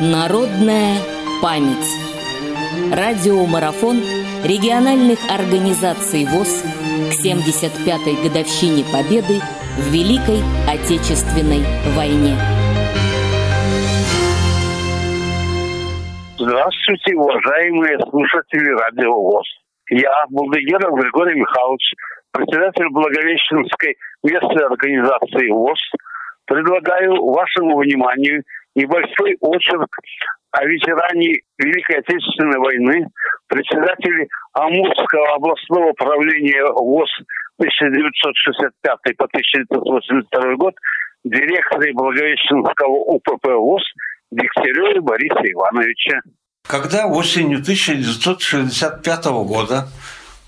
Народная память. Радиомарафон региональных организаций ВОЗ к 75-й годовщине Победы в Великой Отечественной войне. Здравствуйте, уважаемые слушатели Радио ВОЗ. Я, Булдыгеров Григорий Михайлович, председатель Благовещенской местной организации ВОЗ, предлагаю вашему вниманию небольшой очерк о ветеране Великой Отечественной войны, председателе Амурского областного управления ВОЗ 1965 по 1982 год, директоре Благовещенского УПП ВОЗ Дегтяреве Бориса Ивановича. Когда осенью 1965 года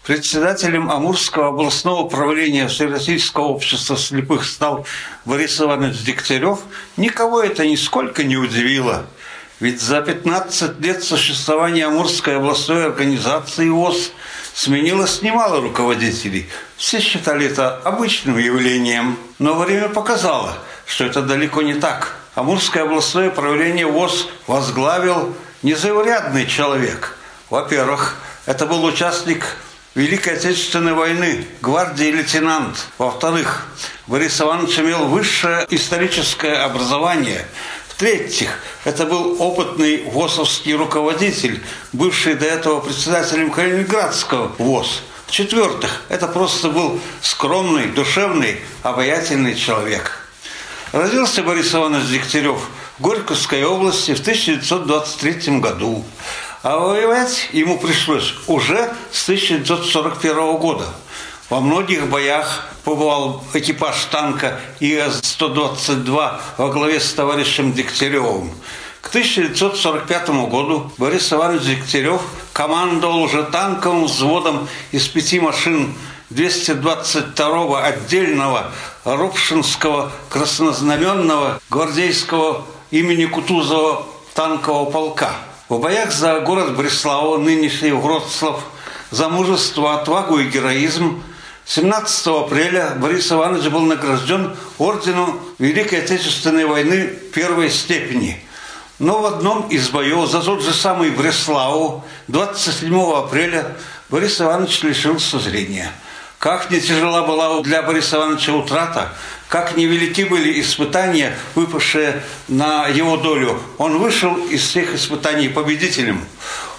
Председателем Амурского областного управления Всероссийского общества слепых стал Борис Иванович Дегтярев, никого это нисколько не удивило. Ведь за 15 лет существования Амурской областной организации ВОЗ сменилось немало руководителей. Все считали это обычным явлением. Но время показало, что это далеко не так. Амурское областное управление ВОЗ возглавил незаурядный человек. Во-первых, это был участник Великой Отечественной войны, гвардии лейтенант. Во-вторых, Борис Иванович имел высшее историческое образование. В-третьих, это был опытный ВОСовский руководитель, бывший до этого председателем Калининградского ВОЗ. В-четвертых, это просто был скромный, душевный, обаятельный человек. Родился Борис Иванович Дегтярев в Горьковской области в 1923 году. А воевать ему пришлось уже с 1941 года. Во многих боях побывал экипаж танка ИС-122 во главе с товарищем Дегтяревым. К 1945 году Борис Иванович Дегтярев командовал уже танковым взводом из пяти машин 222-го отдельного Рупшинского краснознаменного гвардейского имени Кутузова танкового полка – в боях за город Бреславу, нынешний Вроцлав, за мужество, отвагу и героизм 17 апреля Борис Иванович был награжден орденом Великой Отечественной войны первой степени. Но в одном из боев за тот же самый Бреславу 27 апреля Борис Иванович лишился зрения. Как не тяжела была для Бориса Ивановича утрата, как невелики были испытания, выпавшие на его долю. Он вышел из всех испытаний победителем.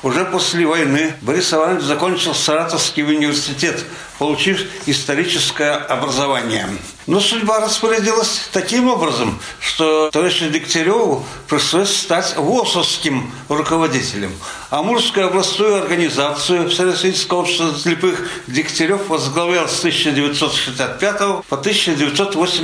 Уже после войны Борис Иванович закончил Саратовский университет, получив историческое образование. Но судьба распорядилась таким образом, что товарищу Дегтяреву пришлось стать ВОСовским руководителем. Амурскую областную организацию Всероссийского общества слепых Дегтярев возглавлял с 1965 по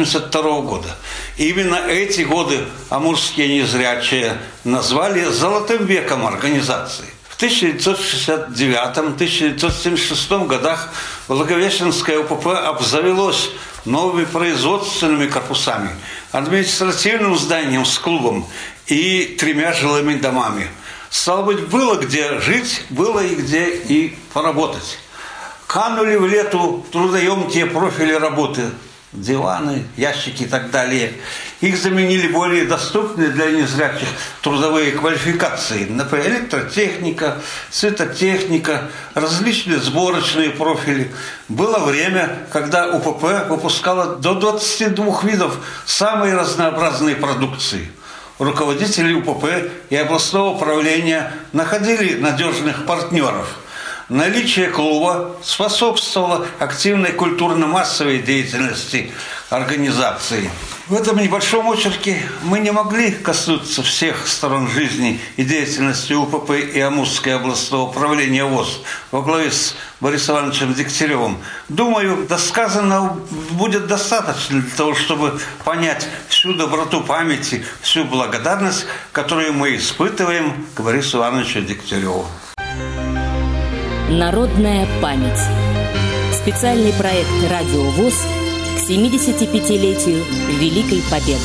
1982 года. И именно эти годы амурские незрячие назвали «золотым веком организации». 1969-1976 годах Благовещенское УПП обзавелось новыми производственными корпусами, административным зданием с клубом и тремя жилыми домами. Стало быть, было где жить, было и где и поработать. Канули в лету трудоемкие профили работы – диваны, ящики и так далее. Их заменили более доступные для незрячих трудовые квалификации. Например, электротехника, светотехника, различные сборочные профили. Было время, когда УПП выпускала до 22 видов самой разнообразной продукции. Руководители УПП и областного управления находили надежных партнеров – Наличие клуба способствовало активной культурно-массовой деятельности организации. В этом небольшом очерке мы не могли коснуться всех сторон жизни и деятельности УПП и Амурское областного управления ВОЗ во главе с Борисом Ивановичем Дегтяревым. Думаю, досказанного будет достаточно для того, чтобы понять всю доброту памяти, всю благодарность, которую мы испытываем к Борису Ивановичу Дегтяреву. Народная память. Специальный проект «Радио ВОЗ» к 75-летию Великой Победы.